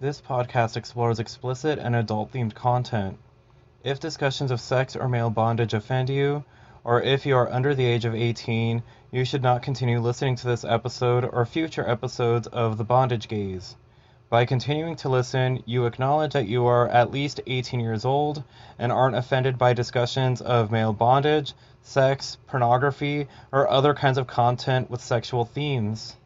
This podcast explores explicit and adult themed content. If discussions of sex or male bondage offend you, or if you are under the age of 18, you should not continue listening to this episode or future episodes of The Bondage Gaze. By continuing to listen, you acknowledge that you are at least 18 years old and aren't offended by discussions of male bondage, sex, pornography, or other kinds of content with sexual themes.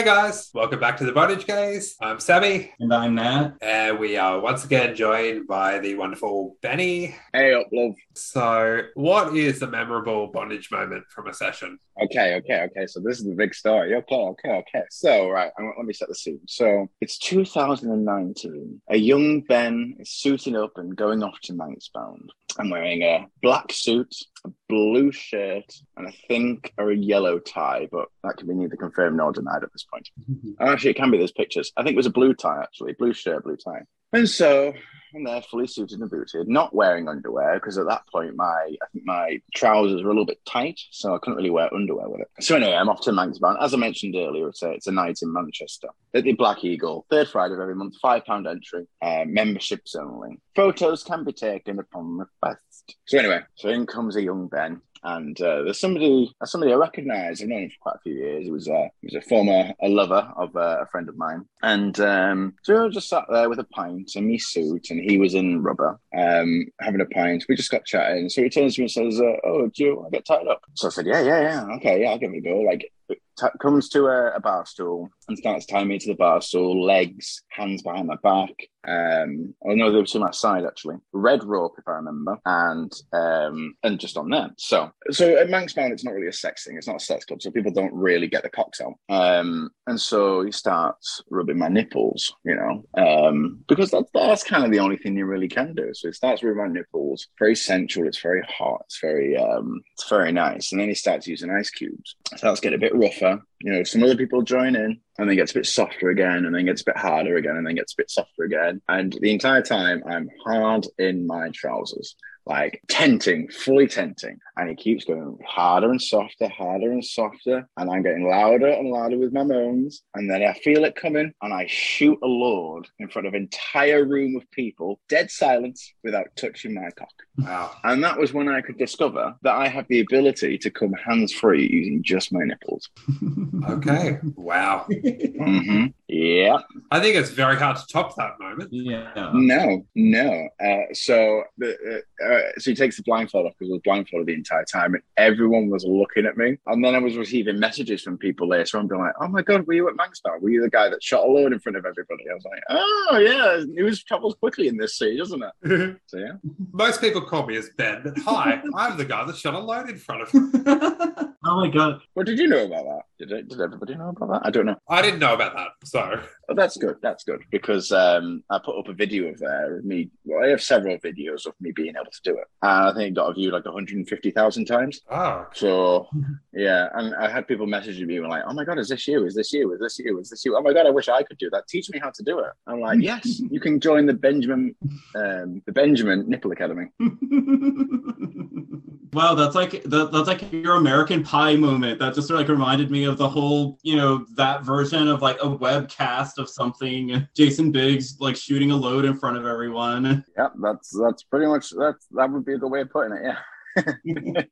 Hey guys, welcome back to the Bondage Gaze. I'm Sammy, And I'm Nat. and we are once again joined by the wonderful Benny. Hey up, love. So, what is a memorable bondage moment from a session? Okay, okay, okay. So this is the big story. Okay, okay, okay. So right, I- let me set the scene. So it's 2019. A young Ben is suiting up and going off to Manxbound. I'm wearing a black suit, a blue shirt, and I think or a yellow tie, but that can be neither confirmed nor denied at this point. Actually, it can be. There's pictures. I think it was a blue tie, actually. Blue shirt, blue tie. And so I'm there fully suited and booted, not wearing underwear because at that point my I think my trousers were a little bit tight, so I couldn't really wear underwear with it. So anyway, I'm off to Manxbound. As I mentioned earlier, it's a, it's a night in Manchester at the Black Eagle, third Friday of every month, five pound entry, uh, memberships only. Photos can be taken upon request. So anyway, so in comes a young Ben. And uh, there's somebody, somebody I recognise. I've known him for quite a few years. He was, uh, he was a former a lover of uh, a friend of mine, and um, so we just sat there with a pint and me suit, and he was in rubber, um, having a pint. We just got chatting. So he turns to me and says, uh, "Oh, do you want to get tied up?" So I said, "Yeah, yeah, yeah, okay, yeah, I'll give it a go." Like comes to a, a bar stool and starts tying me to the bar stool, legs, hands behind my back. Um, oh no, they were to my side actually. Red rope, if I remember, and um, and just on there. So, so at Manxbound, it's not really a sex thing. It's not a sex club, so people don't really get the cocks out. Um, and so he starts rubbing my nipples, you know, um, because that's that's kind of the only thing you really can do. So he starts rubbing my nipples. Very sensual. It's very hot. It's very um, it's very nice. And then he starts using ice cubes. Starts getting a bit rougher. You know, some other people join in and then gets a bit softer again, and then gets a bit harder again, and then gets a bit softer again. And the entire time, I'm hard in my trousers, like tenting, fully tenting. And he keeps going harder and softer, harder and softer. And I'm getting louder and louder with my moans. And then I feel it coming, and I shoot a load in front of an entire room of people, dead silence, without touching my cock. Wow. And that was when I could discover that I have the ability to come hands free using just my nipples. Okay. Wow. hmm Yeah. I think it's very hard to top that moment. yeah. No, no. Uh, so, the, uh, uh, so he takes the blindfold off because I was blindfolded the entire time, and everyone was looking at me. And then I was receiving messages from people later on, being like, "Oh my god, were you at Manxtown? Were you the guy that shot a load in front of everybody?" I was like, "Oh yeah, news travels quickly in this city, doesn't it?" So yeah. Most people call me as Ben, but hi, I'm the guy that shot a load in front of oh my god. What did you know about that? Did it, did everybody know about that? I don't know. I didn't know about that. So, Oh, that's good. That's good because um, I put up a video of there of me. Well, I have several videos of me being able to do it, and I think it got a view like 150,000 times. oh, So yeah, and I had people messaging me like, "Oh my god, is this you? Is this you? Is this you? Is this you? Oh my god, I wish I could do that. Teach me how to do it." I'm like, "Yes, you can join the Benjamin, um, the Benjamin Nipple Academy." wow, that's like that, that's like your American Pie moment. That just like reminded me of the whole, you know, that version of like a webcast of something. Jason Biggs like shooting a load in front of everyone. Yeah, that's that's pretty much that's that would be a good way of putting it. Yeah. but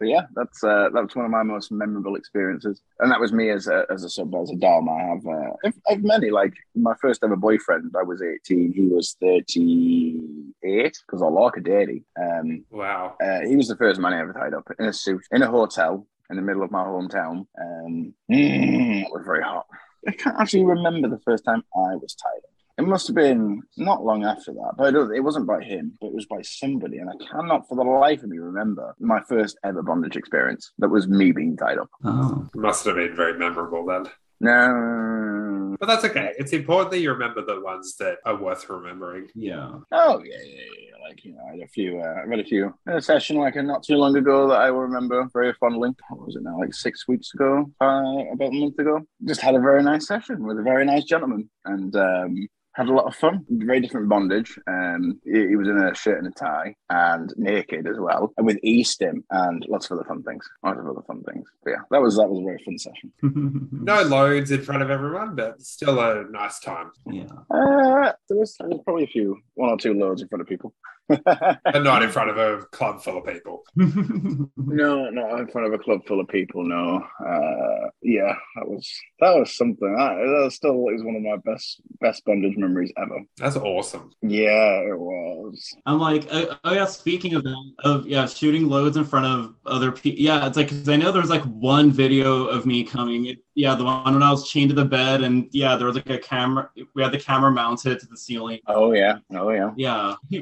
yeah, that's uh, that's one of my most memorable experiences, and that was me as a as a sub as a dom. I have uh, I've, I've many like my first ever boyfriend. I was eighteen, he was thirty eight because I like a daddy. Um, wow. uh, he was the first man I ever tied up in a suit in a hotel in the middle of my hometown. Um, mm, it was very hot. I can't actually remember the first time I was tied up. It must have been not long after that, but it it wasn't by him, but it was by somebody, and I cannot for the life of me remember my first ever bondage experience. That was me being tied up. Oh. Must have been very memorable then. No. But that's okay. It's important that you remember the ones that are worth remembering. Yeah. Oh yeah, yeah, yeah. Like you know, I had a few. Uh, I read a few. I had a session like not too long ago that I will remember very fondly. What was it now? Like six weeks ago, uh, about a month ago. Just had a very nice session with a very nice gentleman, and um, had a lot of fun. Very different bondage. Um, he, he was in a shirt and a tie and naked as well, and with e-stim and lots of other fun things. Lots of other fun things. But yeah, that was that was a very fun session. No loads in front of everyone, but still a nice time. yeah. Uh, there was, there was probably a few, one or two loads in front of people. And not in front of a club full of people. No, not in front of a club full of people. No, uh, yeah, that was that was something. That, that still is one of my best best bondage memories ever. That's awesome. Yeah, it was. I'm like, oh, oh yeah. Speaking of that, of yeah, shooting loads in front of other people. Yeah, it's like because I know there's like one video of me coming. It, yeah, the one when I was chained to the bed, and yeah, there was like a camera. We had the camera mounted to the ceiling. Oh yeah, oh yeah. Yeah,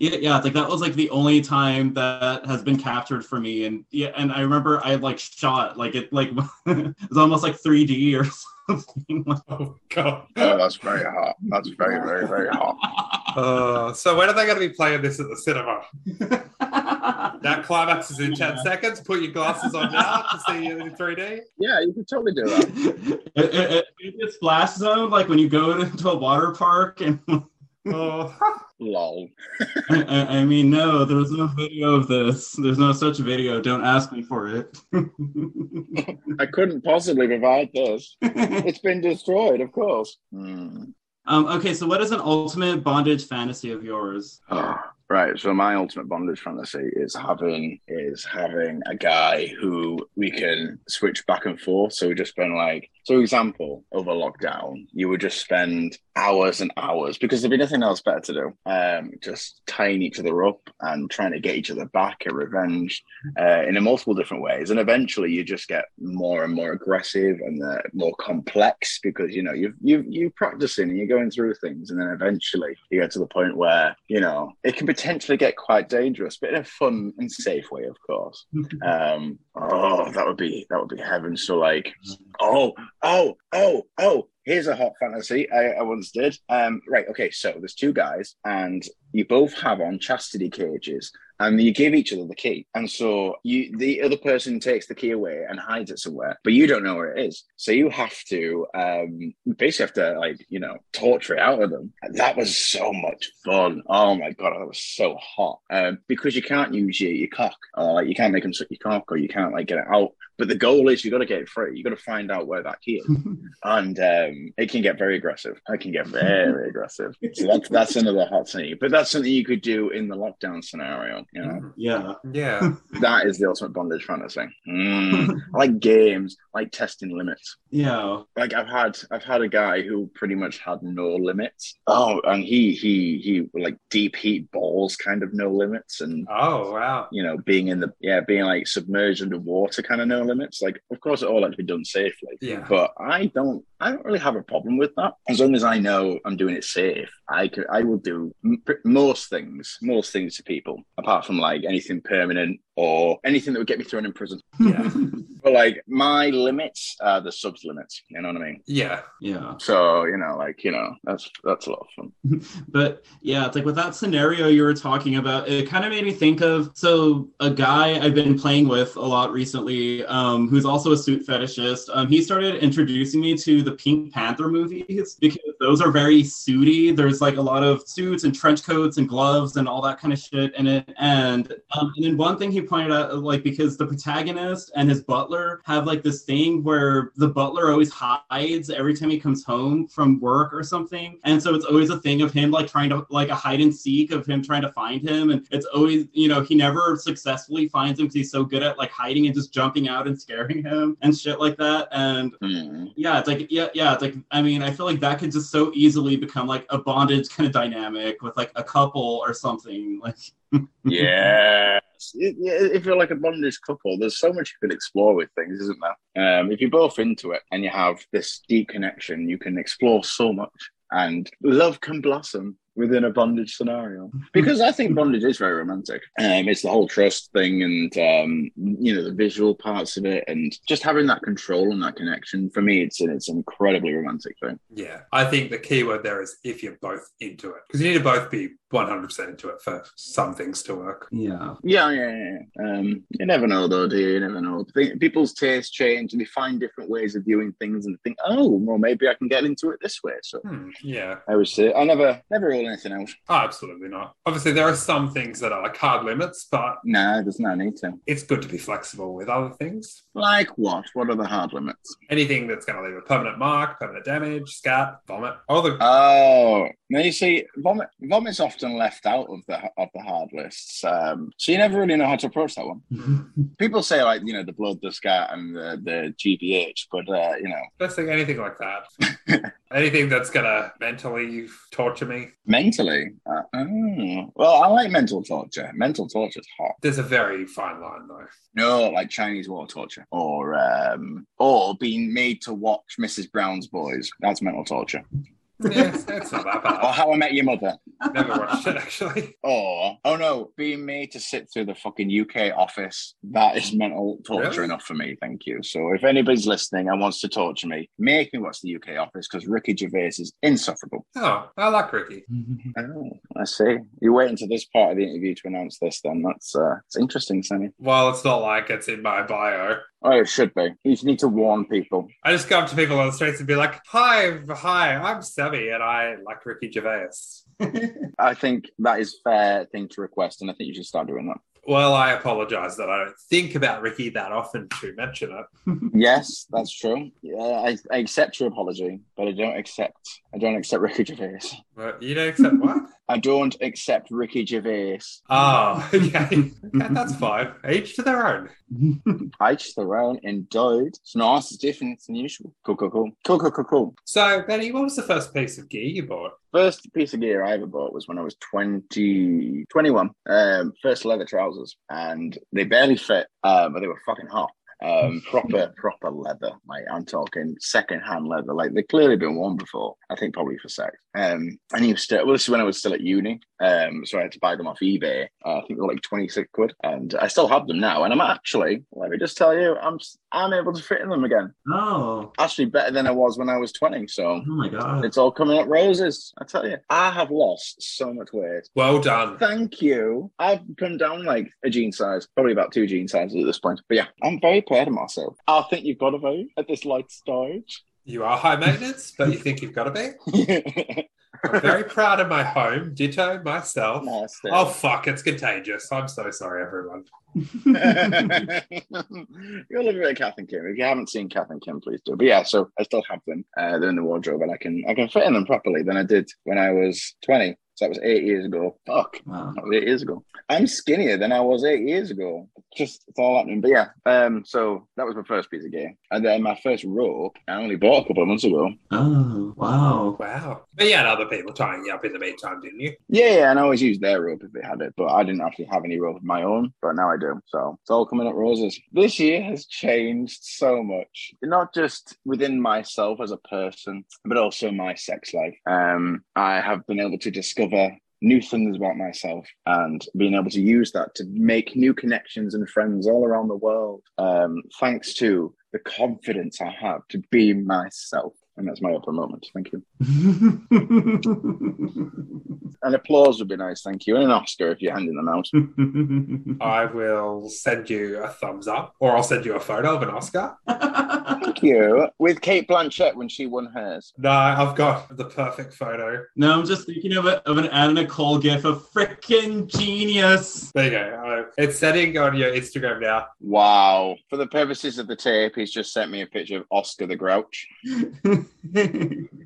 yeah, yeah. It's like that was like the only time that has been captured for me, and yeah, and I remember I like shot like it like it was almost like 3D or something. Oh god. Oh, that's very hot. That's very, very, very hot. Uh, so when are they going to be playing this at the cinema? That climax is in ten seconds. Put your glasses on now to see it in 3D. Yeah, you could totally do that. it, it, it, it's splash zone like when you go to, to a water park and Oh, Lol. I, I, I mean no there's no video of this there's no such video don't ask me for it I couldn't possibly provide this. It's been destroyed, of course. Hmm. um okay so what is an ultimate bondage fantasy of yours Ah, right. So my ultimate bondage fantasy is having is having a guy who we can switch back and forth. So we just been like, so example, over lockdown, you would just spend hours and hours because there'd be nothing else better to do. Um, just tying each other up and trying to get each other back at revenge uh, in a multiple different ways. And eventually, you just get more and more aggressive and uh, more complex because you know you you you practicing and you're going through things, and then eventually you get to the point where you know it can potentially get quite dangerous, but in a fun and safe way, of course. Um, oh, that would be that would be heaven. So like, oh, oh, oh, oh. Here's a hot fantasy I, I once did. Um, right, okay, so there's two guys, and you both have on chastity cages, and you give each other the key. And so you, the other person takes the key away and hides it somewhere, but you don't know where it is. So you have to um, basically have to like you know torture it out of them. That was so much fun. Oh my god, that was so hot. Um, because you can't use your, your cock, or like you can't make them suck your cock, or you can't like get it out. But the goal is you got to get it free. You got to find out where that key is, and um, it can get very aggressive. It can get very aggressive. So that's that's another hot thing. But that's something you could do in the lockdown scenario. You know, yeah yeah. that is the ultimate bondage fantasy. Mm. I like games, I like testing limits. yeah Like I've had, I've had a guy who pretty much had no limits. Oh, and he he he like deep heat balls, kind of no limits, and Oh wow. you know, being in the yeah, being like submerged underwater, kind of no limits. Like, of course, it all had to be done safely. Yeah. But I don't, I don't really have a problem with that as long as I know I'm doing it safe. I could, I will do m- most things, most things to people, apart from like anything permanent or anything that would get me thrown in prison. Yeah. But like my limits are the subs limits. You know what I mean? Yeah. yeah So you know, like you know, that's that's a lot of fun. but yeah, it's like with that scenario you were talking about, it kind of made me think of so a guy I've been playing with a lot recently, um, who's also a suit fetishist. Um, he started introducing me to the Pink Panther movies because those are very suity. There's like a lot of suits and trench coats and gloves and all that kind of shit in it. And um, and then one thing he pointed out, like because the protagonist and his butler have like this thing where the butler always hides every time he comes home from work or something, and so it's always a thing of him like trying to like a hide and seek of him trying to find him, and it's always you know he never successfully finds him because he's so good at like hiding and just jumping out and scaring him and shit like that. And Hmm. yeah, it's like yeah, yeah, it's like I mean, I feel like that could just so easily become like a bondage kind of dynamic with like a couple or something. Like Yes. Yeah, If you're like a bondage couple, there's so much you can explore with things, isn't there? Um, if you're both into it and you have this deep connection, you can explore so much. And love can blossom. Within a bondage scenario. Because I think bondage is very romantic. Um, it's the whole trust thing and, um, you know, the visual parts of it and just having that control and that connection. For me, it's, it's an incredibly romantic thing. Yeah, I think the key word there is if you're both into it, because you need to both be 100% into it for some things to work. Yeah. Yeah, yeah, yeah. Um, you never know, though, do you? You never know. People's tastes change and they find different ways of viewing things and think, oh, well, maybe I can get into it this way. So Hmm, yeah, I would say I never, never anything out. oh, absolutely not. Obviously, there are some things that are like hard limits, but no, there's no need to. it's good to be flexible with other things. Like what? What are the hard limits? Anything that's going to leave a permanent mark, permanent damage, scat, vomit, all the Oh, now you see, vomit. Vomit's often left out of the of the hard lists, um, so you never really know how to approach that one. People say like you know the blood, the scat, and the, the GBH, but uh, you know best thing, anything like that. anything that's going to mentally torture me. mentally. Uh, oh. Well, I like mental torture. Mental torture's hot. There's a very fine line, though. No, like Chinese water torture, or um, or being made to watch Mrs. Brown's Boys. That's mental torture. Yeah, it's, it's not that Or. How I Met Your Mother. Never watched it, actually. Or oh no, being made to sit through the fucking UK office. That is mental torture Really? enough for me. Thank you. So if anybody's listening and wants to torture me, make me watch the UK office because Ricky Gervais is insufferable. Oh, I like Ricky. Oh, I see. You're waiting to this part of the interview to announce this. Then that's uh, it's interesting, Sammy. Well, it's not like it's in my bio. Oh, it should be. You just need to warn people. I just go up to people on the streets and be like, "Hi, hi, I'm Sammy, and I like Ricky Gervais." I think that is fair thing to request, and I think you should start doing that. Well, I apologize that I don't think about Ricky that often to mention it. Yes, that's true. Yeah, I, I accept your apology, but I don't accept. I don't accept Ricky Gervais. But you don't accept what? I don't accept Ricky Gervais. Oh, okay. Yeah, that's fine. Each to their own. Each to their own, indeed. It's nice, it's different, it's unusual. Cool, cool, cool. Cool, cool, cool, cool. So, Benny, what was the first piece of gear you bought? First piece of gear I ever bought was when I was 20, 21. Um, first leather trousers, and they barely fit, uh, but they were fucking hot. Um, proper, proper leather. Like I'm talking second-hand leather. Like they've clearly been worn before. I think probably for sex. Um, and he was still. Well, this is when I was still at uni. Um, so I had to buy them off eBay. Uh, I think they were like 26 quid, and I still have them now. And I'm actually, let me just tell you, I'm I'm able to fit in them again. oh. Actually, better than I was when I was 20. So Oh my god. it's all coming up roses. I tell you, I have lost so much weight. Well done. Thank you. I've come down like a jean size, probably about two jean sizes at this point. But yeah, I'm very proud of myself. I think you've got to vote at this light stage. You are high maintenance, but you think you've got to be. I'm very proud of my home. Ditto myself. Nasty. Oh fuck! It's contagious. I'm so sorry, everyone. You'll love a bit of Kath and Kim. If you haven't seen Kath and Kim, please do. But yeah, so I still have them. Uh, they're in the wardrobe, and I can I can fit in them properly than I did when I was 20. So that was eight years ago. Fuck. Wow. That was eight years ago. I'm skinnier than I was eight years ago. Just it's all happening. But yeah, um, so that was my first piece of gear. And then my first rope, I only bought a couple of months ago. Oh, wow. Wow. But you had other people tying you up in the meantime, didn't you? Yeah, yeah, and I always used their rope if they had it, but I didn't actually have any rope of my own, but now I do. So it's all coming up roses. This year has changed so much, not just within myself as a person, but also my sex life. Um, I have been able to discover new things about myself and being able to use that to make new connections and friends all around the world. Um, thanks to the confidence I have to be myself. And that's my Oprah moment. Thank you. An applause would be nice, thank you. And an Oscar if you're handing them out. I will send you a thumbs up, or I'll send you a photo of an Oscar. Thank you. With Cate Blanchett when she won hers. No, I've got the perfect photo. no, I'm just thinking of, a, of an Anna Nicole gif of freaking genius. There you go. Uh, It's setting on your Instagram now. Wow. For the purposes of the tape, he's just sent me a picture of Oscar the Grouch.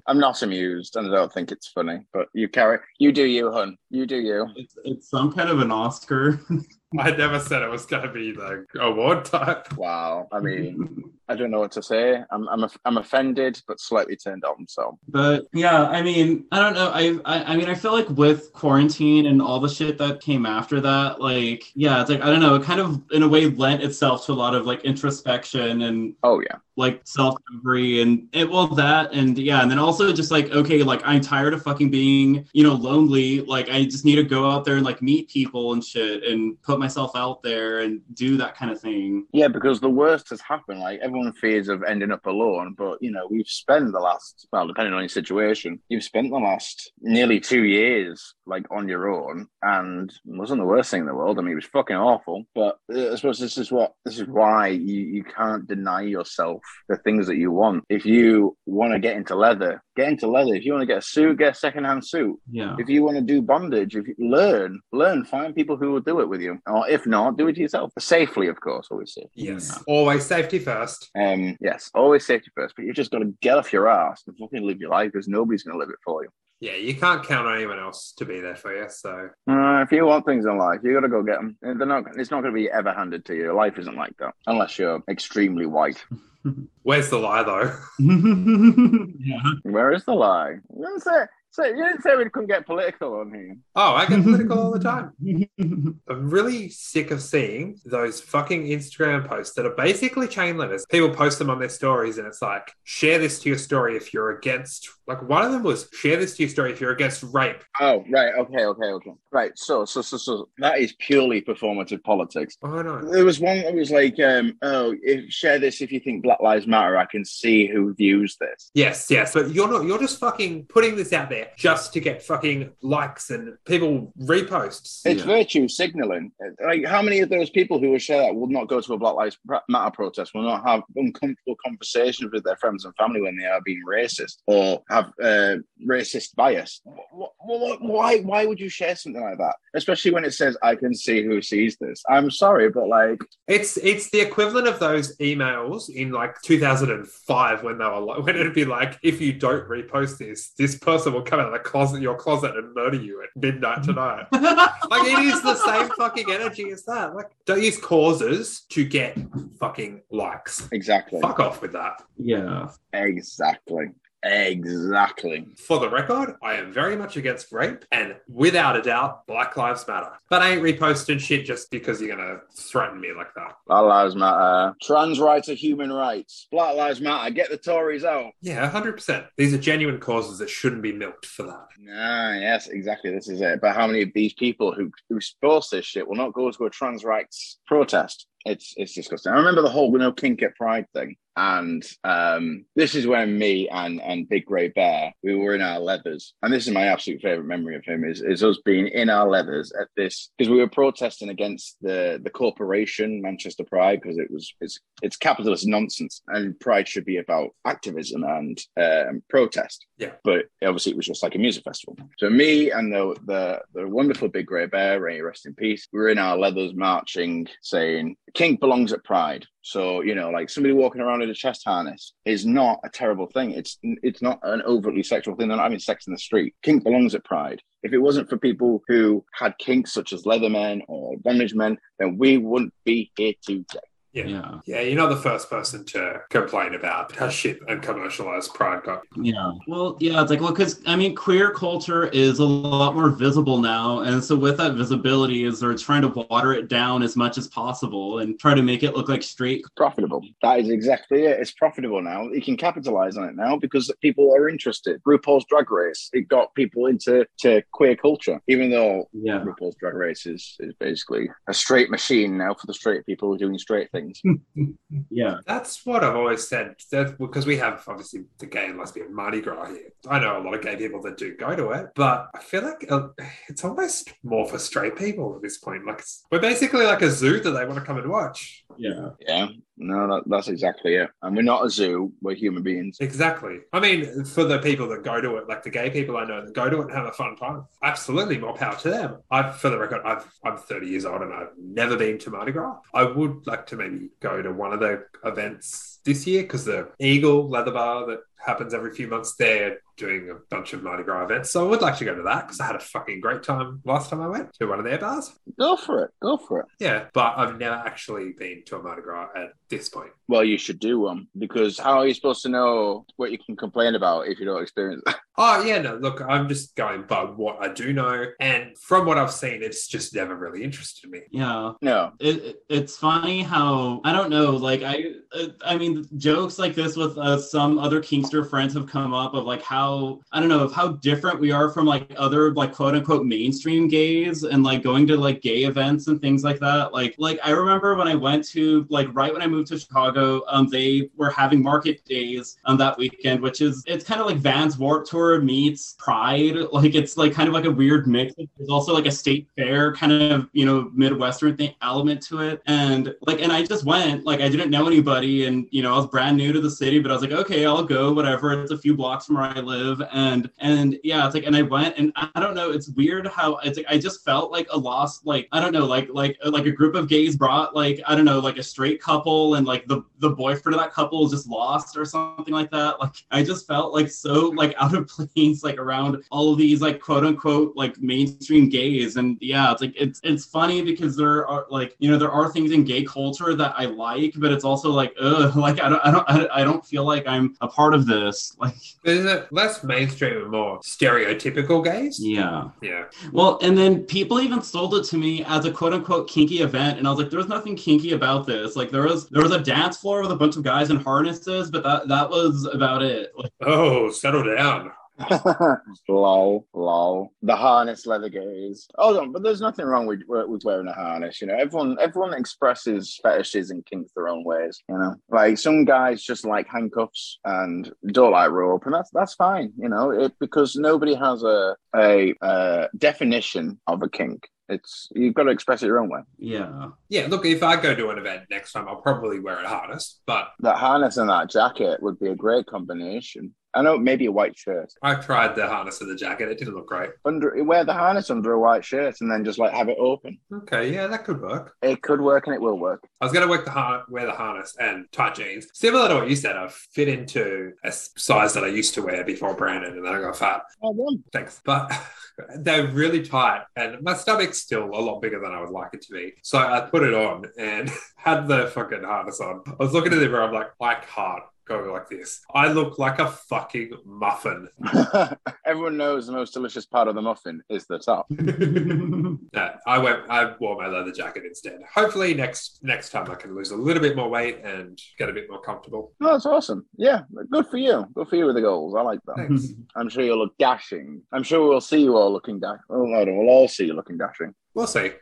I'm not amused and I don't think it's funny, but you carry you do you, hun. You do you. it's, it's some kind of an Oscar. I never said it was going to be the award type. Wow. I mean I don't know what to say. I'm I'm I'm offended, but slightly turned on. So But yeah, I mean, I don't know. I, I I mean, I feel like with quarantine and all the shit that came after that, like, yeah, it's like I don't know. It kind of in a way lent itself to a lot of like introspection and oh yeah, like self discovery and it well that and yeah, and then also just like okay, like I'm tired of fucking being you know lonely. Like I just need to go out there and like meet people and shit and put myself out there and do that kind of thing. yeah. Because the worst has happened. Like everyone fears of ending up alone, but you know we've spent the last well, depending on your situation, you've spent the last nearly two years like on your own, and it wasn't the worst thing in the world. I mean, it was fucking awful. But uh, I suppose this is what this is why you you can't deny yourself the things that you want. If you want to get into leather, get into leather. If you want to get a suit, get a secondhand suit. Yeah. If you want to do bondage, if you learn, learn, find people who will do it with you, or if not, do it yourself safely, of course. Always safe. Yes. Always safety first. Um, yes, always safety first, but you've just got to get off your ass and fucking live your life because nobody's going to live it for you. Yeah, you can't count on anyone else to be there for you. So Uh, if you want things in life, you got to go get them. They're not. It's not going to be ever handed to you. Life isn't like that unless you're extremely white. where's the lie, though? yeah. Where is the lie? You didn't say. say you didn't say we couldn't get political on here. Oh, I get political all the time. I'm really sick of seeing those fucking Instagram posts that are basically chain letters. People post them on their stories, and it's like, share this to your story if you're against. Like one of them was, share this to your story if you're against rape. Oh, right. Okay. Okay. Okay. Right. So, so, so, so that is purely performative politics. Oh no. There was one that was like, um, "Oh, if, share this if you think Black Lives Matter. I can see who views this." Yes, yes, but you're not. You're just fucking putting this out there just to get fucking likes and people reposts. It's Yeah. virtue signaling. Like, how many of those people who will share that will not go to a Black Lives Matter protest? Will not have uncomfortable conversations with their friends and family when they are being racist or have uh, racist bias? Wh- wh- Why? Why would you share something like that? Especially when it says, "I can see who sees this." I'm sorry, but like, It's it's the equivalent of those emails in like 2005 when they were like, when it'd be like, if you don't repost this, this person will come out of the closet, your closet, and murder you at midnight tonight. like it is the same fucking energy as that. Like don't use causes to get fucking likes. exactly, Fuck off with that. yeah. exactly, exactly. For the record, I am very much against rape, and without a doubt, Black Lives Matter. But I ain't reposting shit just because you're gonna threaten me like that. Black Lives Matter. Trans rights are human rights. Black Lives Matter. Get the Tories out. Yeah, hundred percent. These are genuine causes that shouldn't be milked for that. Ah, yes, exactly. This is it. But how many of these people who who post this shit will not go to a trans rights protest? It's it's disgusting. I remember the whole you know kink at Pride thing, and um, this is when me and and Big Grey Bear we were in our leathers, and this is my absolute favorite memory of him is is us being in our leathers at this because we were protesting against the the corporation Manchester Pride because it was it's it's capitalist nonsense, and Pride should be about activism and um, protest but obviously it was just like a music festival. So me and the the, the wonderful Big Grey Bear, Ray, rest in peace, we were in our leathers marching, saying "Kink belongs at Pride." So you know, like somebody walking around in a chest harness is not a terrible thing. It's it's not an overtly sexual thing. They're not having sex in the street. Kink belongs at Pride. If it wasn't for people who had kinks such as Leathermen or Bondage Men, then we wouldn't be here today. Yeah. Yeah. Yeah, you're not the first person to complain about how shit and commercialized Pride got. Yeah. Well, yeah, it's like, well, because I mean, queer culture is a lot more visible now. And so, with that visibility, is they're trying to water it down as much as possible and try to make it look like straight. profitable. That is exactly it. It's profitable now. You can capitalize on it now because people are interested. RuPaul's Drag Race, it got people into to queer culture, even though Yeah. RuPaul's Drag Race is, is basically a straight machine now for the straight people doing straight things. Yeah. That's what I've always said. That because we have obviously the gay and lesbian Mardi Gras here. I know a lot of gay people that do go to it, but I feel like uh, it's almost more for straight people at this point. Like it's, we're basically like a zoo that they want to come and watch. Yeah. Yeah, no, that, that's exactly it. And we're not a zoo, we're human beings. Exactly. I mean, for the people that go to it, like the gay people I know that go to it and have a fun time, absolutely more power to them. I've, for the record, I've, I'm 30 years old and I've never been to Mardi Gras. I would like to maybe go to one of the events this year because the Eagle Leather Bar that happens every few months there doing a bunch of Mardi Gras events. So I would like to go to that because I had a fucking great time last time I went to one of their bars. Go for it. Go for it. Yeah, but I've never actually been to a Mardi Gras at this point. Well, you should do one because how are you supposed to know what you can complain about if you don't experience it? Oh yeah, no. Look, I'm just going by what I do know, and from what I've seen, it's just never really interested me. Yeah. No. It, it- it's funny how I don't know like I uh, I mean jokes like this with uh, some other kinkster friends have come up of like how I don't know of how different we are from like other like quote unquote mainstream gays and like going to like gay events and things like that like like I remember when I went to like right when I moved to Chicago um they were having market days on that weekend which is it's kind of like Vans Warped Tour meets Pride. Like it's like kind of like a weird mix. There's also like a state fair kind of you know midwestern thing element to it. And like and i just went like i didn't know anybody and you know i was brand new to the city but i was like okay i'll go whatever. It's a few blocks from where i live. And and yeah it's like and i went and i don't know it's weird how it's like i just felt like a lost like i don't know like like like a group of gays brought like i don't know like a straight couple and like the the boyfriend of that couple just lost or something like that like i just felt like so like out of place like around all of these like quote unquote like mainstream gays and yeah it's like it's it's funny because there are like you know there are things in gay culture that i like but it's also like ugh like i don't i don't I- i don't feel like i'm a part of this like Is it less mainstream and more stereotypical gays? yeah Yeah. Well, and then people even sold it to me as a quote unquote kinky event, and I was like, "There's nothing kinky about this. Like, there was there was a dance floor with a bunch of guys in harnesses, but that that was about it." Like, Oh, settle down. lol, lol. The harness leather gaze. Hold on, but there's nothing wrong with with wearing a harness. You know, everyone everyone expresses fetishes and kinks their own ways. You know, like some guys just like handcuffs and don't like rope, and that's that's fine. You know, it because nobody has a a, uh definition of a kink. It's you've got to express it your own way. yeah, Yeah, look, if I go to an event next time, I'll probably wear a harness, but That harness and that jacket would be a great combination. I know maybe a white shirt. I tried the harness and the jacket. It didn't look great. Under wear the harness under a white shirt and then just like have it open. Okay, yeah, that could work. It could work and it will work. I was going to work the har- wear the harness and tight jeans. Similar to what you said, I fit into a size that I used to wear before Brandon, and then I got fat. Oh, well. Thanks. But they're really tight, and my stomach's still a lot bigger than I would like it to be. So I put it on and had the fucking harness on. I was looking at the mirror, I'm like, I can't go like this. I look like a fucking muffin. Everyone knows the most delicious part of the muffin is the top. No, I went. I wore my leather jacket instead. Hopefully next next time I can lose a little bit more weight and get a bit more comfortable. Oh, that's awesome. Yeah, good for you. Good for you with the goals. I like that. Thanks. I'm sure you'll look dashing. I'm sure we'll see you all looking dashing. Oh, no, we'll all see you looking dashing. We'll see.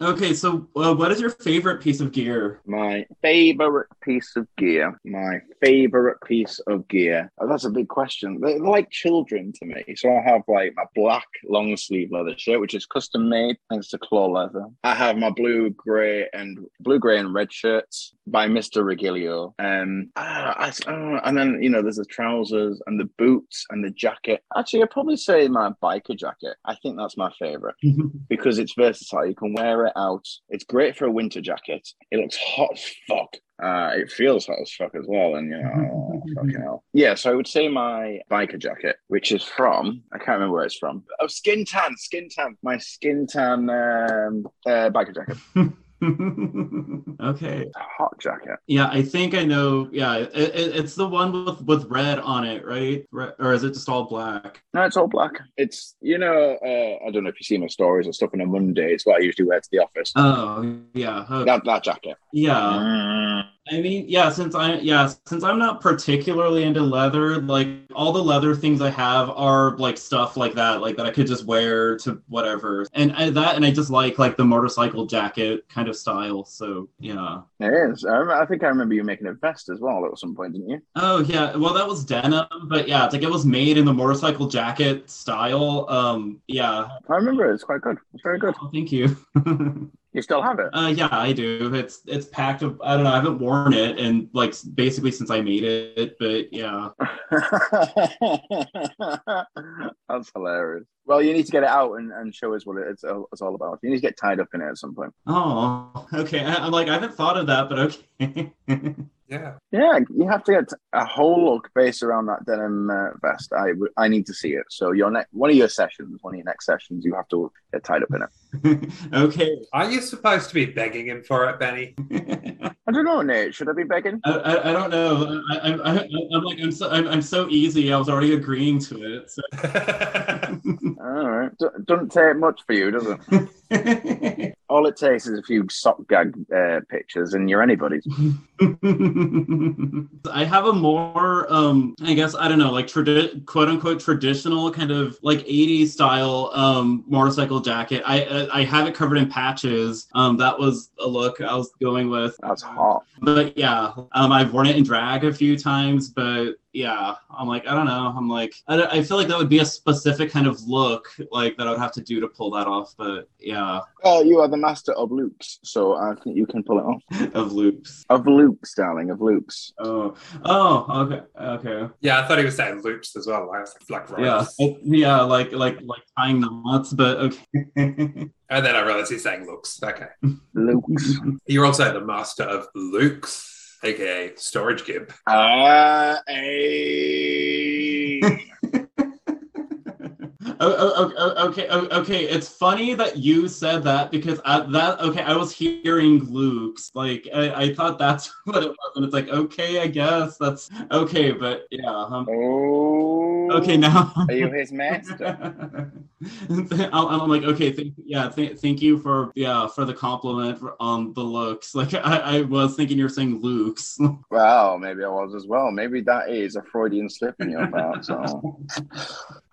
Okay. So, uh, what is your favorite piece of gear? My favorite piece of gear. My favorite piece of gear. Oh, that's a big question. They're like children to me. So I have like my black long sleeve leather shirt, which is custom made thanks to Claw Leather. I have my blue, grey, and blue, grey, and red shirts by Mr. Riegillio. Um, ah, I, uh, and then you know there's the trousers and the boots and the jacket. Actually, I'd probably say my biker jacket. I think that's my favorite because it's versatile. You can wear it out. It's great for a winter jacket. It looks hot as fuck. Uh, it feels hot as fuck as well, and you know, oh, fucking hell. Yeah, so I would say my biker jacket, which is from I can't remember where it's from. Oh, Skin Tan, Skin Tan, my Skin Tan um, uh, biker jacket. okay. Hot jacket. Yeah, I think I know. Yeah, it, it, it's the one with with red on it, right? Re- or is it just all black? No, it's all black. It's you know, uh, I don't know if you see my stories or stuff on a Monday. It's what I usually wear to the office. Oh, yeah. Oh, That that jacket. yeah. I mean, yeah, since I yeah, since I'm not particularly into leather, like all the leather things I have are like stuff like that, like that I could just wear to whatever. And I, that and I just like like the motorcycle jacket kind of style. So, yeah. It is. I, I think I remember you making a vest as well at some point, didn't you? Oh, yeah. Well, that was denim, but yeah, it's like it was made in the motorcycle jacket style. Um, yeah. I remember it. It's quite good. It's very good. Oh, thank you. You still have it. Uh, yeah, I do. It's it's packed. Of, I don't know. I haven't worn it, and like basically since I made it. But yeah. That's hilarious. Well, you need to get it out and, and show us what it's, it's all about. You need to get tied up in it at some point. Oh, okay. I, I'm like I haven't thought of that, but okay. Yeah. Yeah, you have to get a whole look based around that denim uh, vest. I need to see it. So your next one of your sessions, one of your next sessions, you have to get tied up in it. okay. Are you supposed to be begging him for it, Benny? I don't know, Nate. Should I be begging? I, I, I don't know. I, I, I, I'm like I'm so I'm, I'm so easy. I was already agreeing to it. So. All right. D- doesn't take much for you, does it? All it takes is a few sock gag uh, pictures, and you're anybody's. I have a more, um, I guess, I don't know, like tradi- quote unquote traditional kind of like 80s style um, motorcycle jacket. I, I I have it covered in patches. Um, that was a look I was going with. That's hot. But yeah, um, I've worn it in drag a few times, but yeah, I'm like, I don't know. I'm like, I, don't- I feel like that would be a specific kind of look like that I would have to do to pull that off. But yeah, Well, you are the master of loops, so I think you can pull it off. of loops. Of loops, darling, of loops. Oh, oh, okay, okay. yeah, I thought he was saying loops as well, like, like Yeah, ropes. Oh, yeah, like like like tying knots, but okay. And oh, then I realized he's saying looks. Okay. Loops. You're also the master of Luke's, aka Storage Gimp. Ah, hey. Oh, oh, oh, okay, okay. It's funny that you said that because I, that okay. I was hearing Luke's like I, I thought that's what it was, and it's like okay, I guess that's okay, but yeah. Um, Oh. okay, now Are you his master? I'm, I'm like okay, thank, yeah, th- thank you for yeah for the compliment for- on the looks. Like I, I was thinking you're saying Luke's. Well, maybe I was as well. Maybe that is a Freudian slip in your part. So.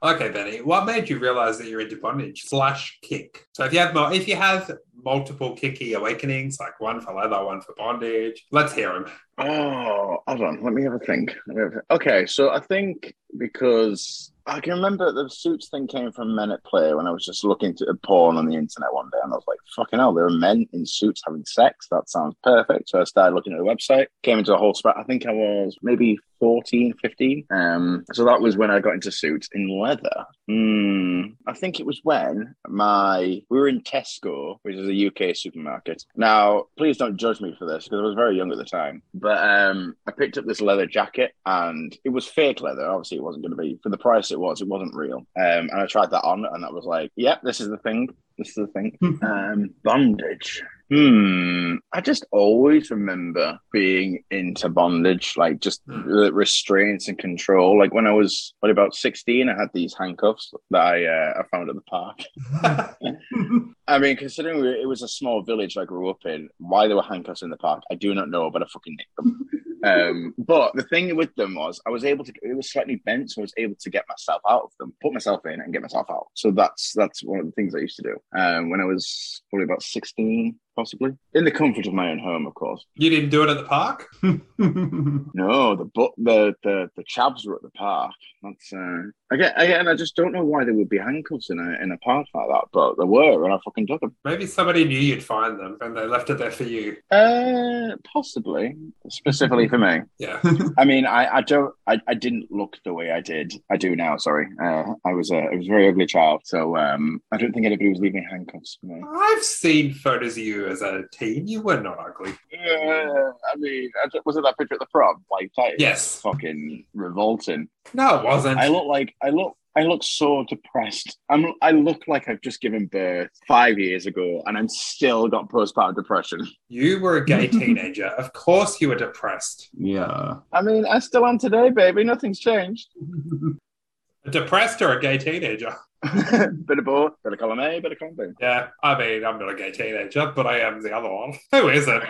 Okay, Benny. What made you realize that you're into bondage slash kink? So if you have mo- if you have multiple kinky awakenings, like one for leather, one for bondage, let's hear them. Oh, hold on. Let me have a think. Have a- Okay, so I think because I can remember the suits thing came from Men at Play when I was just looking to porn on the internet one day, and I was like, "Fucking hell, there are men in suits having sex. That sounds perfect." So I started looking at the website, came into a whole spot. I think I was maybe 14, 15. Um, so that was when I got into suits in leather. Hmm. I think it was when my we were in Tesco, which is a UK supermarket. Now, please don't judge me for this because I was very young at the time. But um, I picked up this leather jacket, and it was fake leather. Obviously, it wasn't going to be for the price it was. It wasn't real. Um, and I tried that on, and that was like, "Yep, this is the thing. This is the thing." um, bondage. Hmm. I just always remember being into bondage, like just Hmm. the restraints and control. Like when I was what about sixteen, I had these handcuffs that I uh, I found at the park. I mean, considering it was a small village I grew up in, why there were handcuffs in the park, I do not know, but I fucking nicked them. um, but the thing with them was I was able to. It was slightly bent, so I was able to get myself out of them, put myself in, and get myself out. So that's that's one of the things I used to do um, when I was probably about sixteen, possibly in the comfort of my own home, of course. You didn't do it at the park? No, the bu- the the the chavs were at the park. That's uh, again, again. I just don't know why there would be handcuffs in a in a park like that, but there were, and I fucking took them. Maybe somebody knew you'd find them and they left it there for you. Uh, possibly, specifically for me. Yeah. I mean, I, I don't, I, I didn't look the way I did. I do now. Sorry, uh, I was a, I was a very ugly child, so um, I don't think anybody was leaving handcuffs. for me. I've seen photos of you as a teen. You were not ugly. Uh, I mean, I don't- was it that picture at the prom? Like, that is Yes. fucking revolting. No, it wasn't. I look like I look. I look so depressed. I'm. I look like I've just given birth five years ago, and I'm still got postpartum depression. You were a gay teenager. Of course you were depressed. yeah. I mean, I still am today, baby. Nothing's changed. A depressed or a gay teenager? bit of both. Bit of column A, bit of column B. Yeah, I mean, I'm not a gay teenager, but I am the other one. Who is it?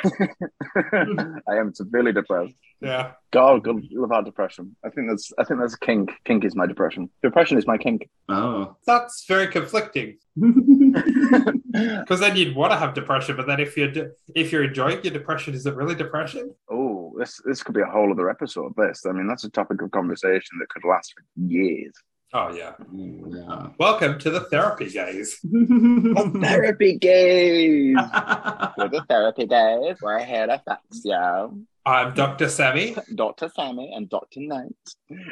I am severely depressed. Yeah. God, God, love our depression. I think that's. I think that's a kink. Kink is my depression. Depression is my kink. Oh. That's very conflicting because then you'd want to have depression, but then if you're de- if you're enjoying your depression, is it really depression? oh, this this could be a whole other episode. This. I mean, that's a topic of conversation that could last for years. Oh yeah. yeah. Welcome to the therapy gaze. therapy gaze. We're the therapy gaze. We're here to fix you. I'm Dr. Sammy. Dr. Sammy and Dr. Knight.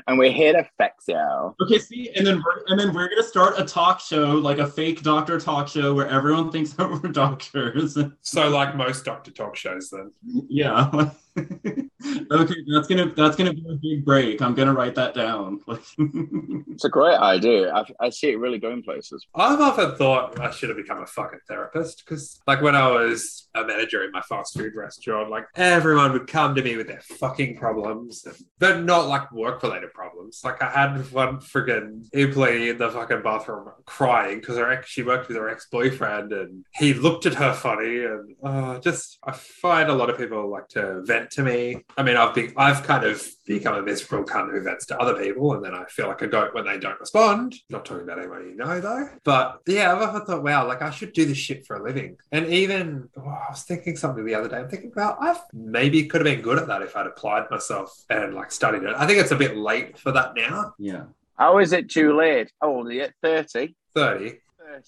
And we're here to fix you. Okay, see, and then we're, and then we're gonna start a talk show, like a fake doctor talk show, where everyone thinks that we're doctors. So like most Doctor Talk shows, then. yeah. okay, that's gonna that's gonna be a big break. I'm gonna write that down. It's a great idea. I, I see it really going places. I've often thought I should have become a fucking therapist because, like, when I was a manager in my fast food restaurant, like everyone would come to me with their fucking problems, and, but not like work related problems. Like, I had one friggin' employee in the fucking bathroom crying because her ex, she worked with her ex boyfriend, and he looked at her funny, and uh, just I find a lot of people like to vent to me. I mean, I've been I've kind of become a miserable cunt who vents to other people, and then I feel like a goat when they don't respond. Not talking about anyone you know though, but yeah, I've often thought, wow, like I should do this shit for a living. And even oh, I was thinking something the other day. I'm thinking, well, I've maybe could have been good at that if I'd applied myself and like studied it. I think it's a bit late for that now. yeah. How is it too late? How old are you? 30? Thirty.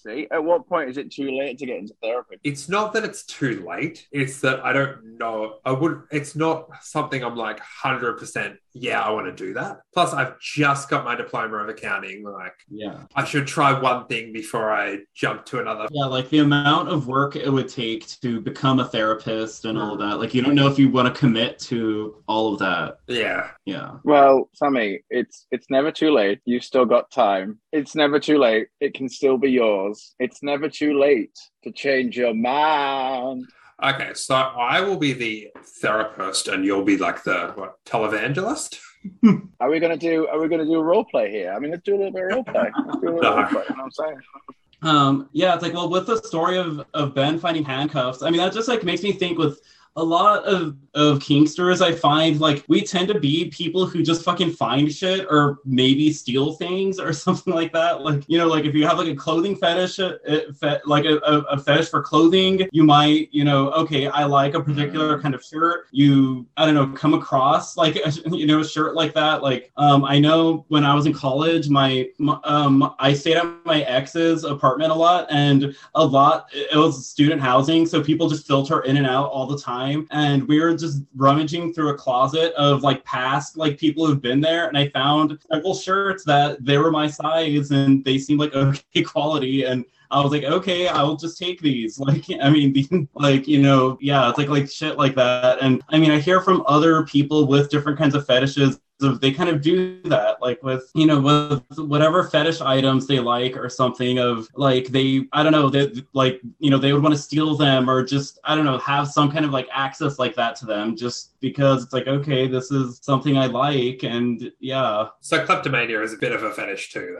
30. At what point is it too late to get into therapy? It's not that it's too late. It's that I don't know. I would. It's not something I'm like hundred percent. Yeah, I want to do that. Plus, I've just got my diploma of accounting. Like, Yeah. I should try one thing before I jump to another. Yeah, like the amount of work it would take to become a therapist and all of that. Like you don't know if you want to commit to all of that. Yeah, Yeah. Well, Sammy, it's it's never too late. You've still got time. It's never too late. It can still be yours. It's never too late to change your mind. Okay, so I will be the therapist, and you'll be like the what televangelist. Are we gonna do? Are we gonna do a role play here? I mean, let's do a little bit of role play. Let's do a little No. role play. You know what I'm saying? Um, yeah, it's like well, with the story of of Ben finding handcuffs, I mean that just like makes me think with a lot of of kinksters i find like we tend to be people who just fucking find shit or maybe steal things or something like that. Like you know like if you have like a clothing fetish uh, fe- like a, a, a fetish for clothing you might you know okay i like a particular kind of shirt. You i don't know come across like a, you know a shirt like that. Like um i know when i was in college my, my um i stayed at my ex's apartment a lot and a lot it was student housing so people just filter in and out all the time and we were just rummaging through a closet of like past like people who've been there and i found several shirts that they were my size and they seemed like okay quality and I was like, okay, I'll just take these. Like, I mean, like you know, yeah, it's like like shit like that. And I mean, I hear from other people with different kinds of fetishes of they kind of do that like with you know with whatever fetish items they like or something of like they i don't know that like you know they would want to steal them or just i don't know have some kind of like access like that to them just because it's like okay this is something i like and yeah So kleptomania is a bit of a fetish too.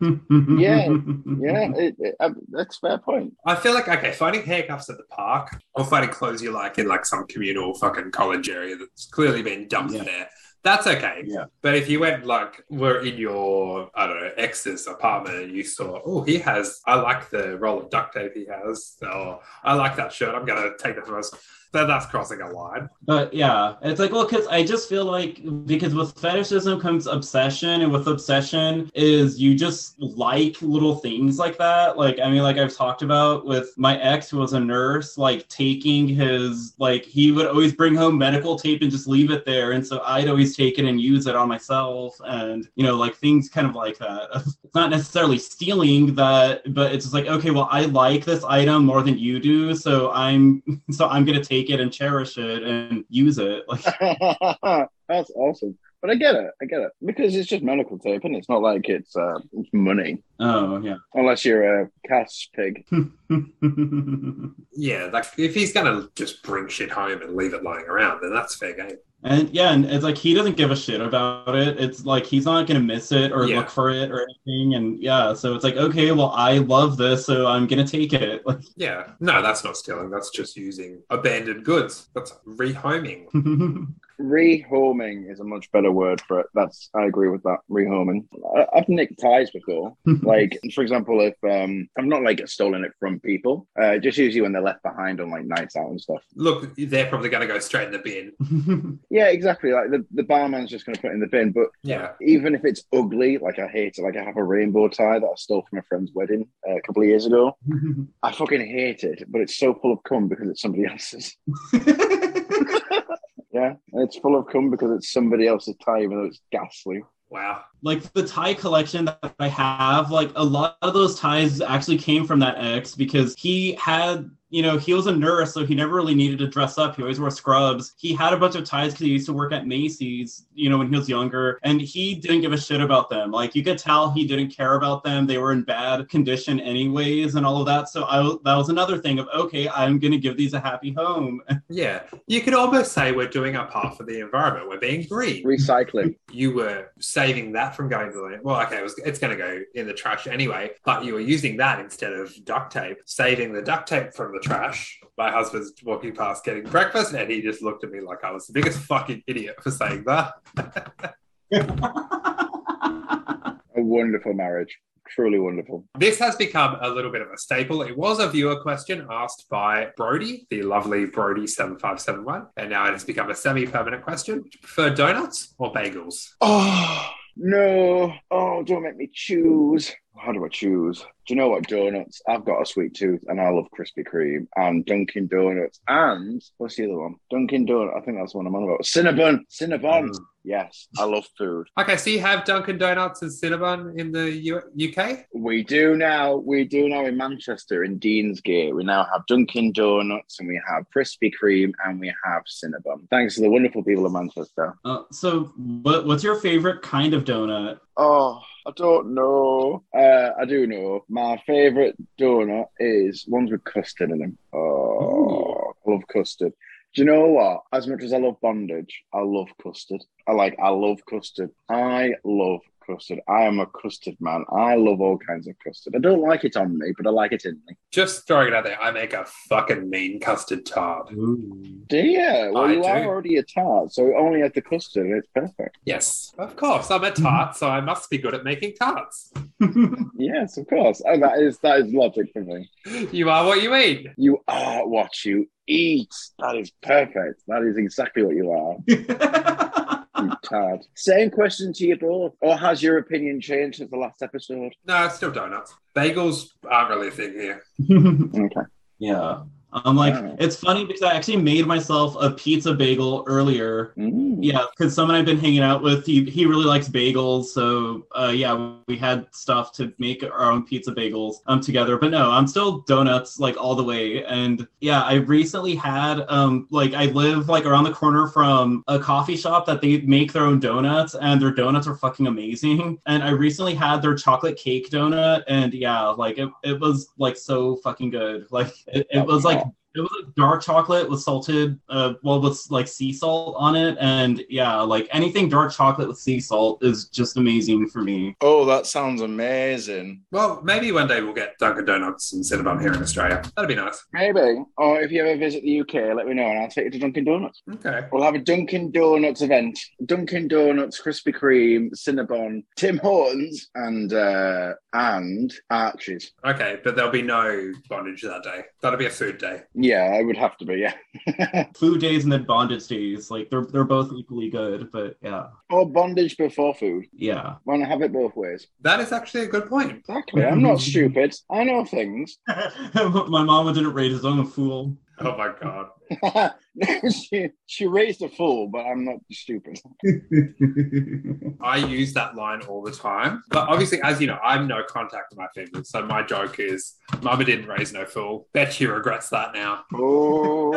Then Yeah, Yeah, it, it, uh, that's a fair point. I feel like okay, finding handcuffs at the park or finding clothes you like in like some communal fucking college area that's clearly been dumped Yeah. there. That's okay. Yeah. But if you went like were in your I don't know ex's apartment and you saw oh he has I like the roll of duct tape he has or I like that shirt I'm gonna take that from us. Then that's crossing a line. But yeah, it's like, well, because I just feel like because with fetishism comes obsession, and with obsession is you just like little things like that. Like, I mean, like I've talked about with my ex who was a nurse, like taking his, like, he would always bring home medical tape and just leave it there. And so I'd always take it and use it on myself, and, you know, like things kind of like that. It's not necessarily stealing that, but it's just like, okay, well, I like this item more than you do. So I'm, so I'm going to take it and cherish it and use it. Like, that's awesome. But I get it. I get it because it's just medical tape, and it's not like it's uh, it's money. oh, yeah. Unless you're a cash pig. Yeah, like if he's gonna just bring shit home and leave it lying around, then that's fair game. and yeah, and it's like he doesn't give a shit about it. It's like he's not gonna miss it or Yeah. look for it or anything. And yeah, so it's like, okay, well, I love this, so I'm gonna take it. Like, Yeah, no, that's not stealing. That's just using abandoned goods. That's rehoming. Rehoming is a much better word for it. That's I agree with that. Rehoming. I, I've nicked ties before. like for example, if um, I'm not like stolen it from people, uh, just usually when they're left behind on like nights out and stuff. Look, they're probably going to go straight in the bin. Yeah, exactly. Like the, the barman's just going to put it in the bin. But Yeah, even if it's ugly, like I hate it. Like I have a rainbow tie that I stole from a friend's wedding uh, a couple of years ago. I fucking hate it, but it's so full of cum because it's somebody else's. Yeah, and it's full of cum because it's somebody else's even though it's ghastly. wow. Like the tie collection that I have, like a lot of those ties actually came from that ex because he had you know, he was a nurse, so he never really needed to dress up. He always wore scrubs. He had a bunch of ties because he used to work at Macy's, you know, when he was younger, and he didn't give a shit about them. Like you could tell he didn't care about them. They were in bad condition anyways, and all of that. So I that was another thing of okay, I'm gonna give these a happy home. Yeah, you could almost say we're doing our part for the environment. We're being green. Recycling. You were saving that from going to the well. Okay, it was, it's going to go in the trash anyway, but you were using that instead of duct tape, saving the duct tape from the trash. My husband's walking past getting breakfast, and he just looked at me like I was the biggest fucking idiot for saying that. A wonderful marriage. Truly wonderful. This has become a little bit of a staple. It was a viewer question asked by Brody, the lovely Brody7571, and now it has become a semi permanent question. Would you prefer donuts or bagels? Oh, no. Oh, don't make me choose. How do I choose? Do you know what? Donuts. I've got a sweet tooth and I love Krispy Kreme and Dunkin' Donuts. And what's the other one? Dunkin' Donut. I think that's the one I'm on about. Cinnabon. Cinnabon. Mm. Yes, I love food. Okay, so you have Dunkin' Donuts and Cinnabon in the U- UK? We do now. We do now in Manchester in Deansgate. We now have Dunkin' Donuts and we have Krispy Kreme and we have Cinnabon. Thanks to the wonderful people of Manchester. Uh, so, what, what's your favorite kind of donut? Oh, I don't know. Uh, I do know. My favourite donut is ones with custard in them. Oh, I love custard. Do you know what? As much as I love bondage, I love custard. I like, I love custard. I love custard. I am a custard man. I love all kinds of custard. I don't like it on me, but I like it in me. Just throwing it out there, I make a fucking mean custard tart. Do you? Well, I you do. are already a tart, so only add the custard and it's perfect. Yes, of course. I'm a tart, so I must be good at making tarts. Yes, of course. Oh, that is that is logic for me. You are what you eat. You are what you eat. That is perfect. That is exactly what you are. You tart. Same question to you both. Or has your opinion changed since the last episode? No, it's still donuts. Bagels aren't really a thing here. Okay. yeah. I'm like, Wow. it's funny because I actually made myself a pizza bagel earlier. Mm. Yeah, because someone I've been hanging out with, he, he really likes bagels. So, uh, yeah, we had stuff to make our own pizza bagels um, together. But no, I'm still donuts like all the way. And yeah, I recently had, um, like, I live like around the corner from a coffee shop that they make their own donuts, and their donuts are fucking amazing. And I recently had their chocolate cake donut, and yeah, like, it, it was like so fucking good. Like, it, it was like, it was like dark chocolate with salted, uh, well, with like sea salt on it, and yeah, like anything dark chocolate with sea salt is just amazing for me. Oh, that sounds amazing. Well, maybe one day we'll get Dunkin' Donuts and Cinnabon here in Australia. That'd be nice. Maybe. Or if you ever visit the UK, let me know and I'll take you to Dunkin' Donuts. Okay. We'll have a Dunkin' Donuts event. Dunkin' Donuts, Krispy Kreme, Cinnabon, Tim Hortons, and uh, and Archie's. Okay, but there'll be no bondage that day. That'll be a food day. Yeah, I would have to be. Yeah. Food days and then bondage days, like they're they're both equally good, but yeah, or bondage before food. yeah. Want to have it both ways. That is actually a good point. Exactly. I'm not stupid. I know things. My mama didn't raise his own fool. Oh my god. she, she raised a fool, but I'm not stupid. I use that line all the time. But obviously, as you know, I'm no contact with my fingers. So my joke is, Mama didn't raise no fool. Bet she regrets that now. Oh,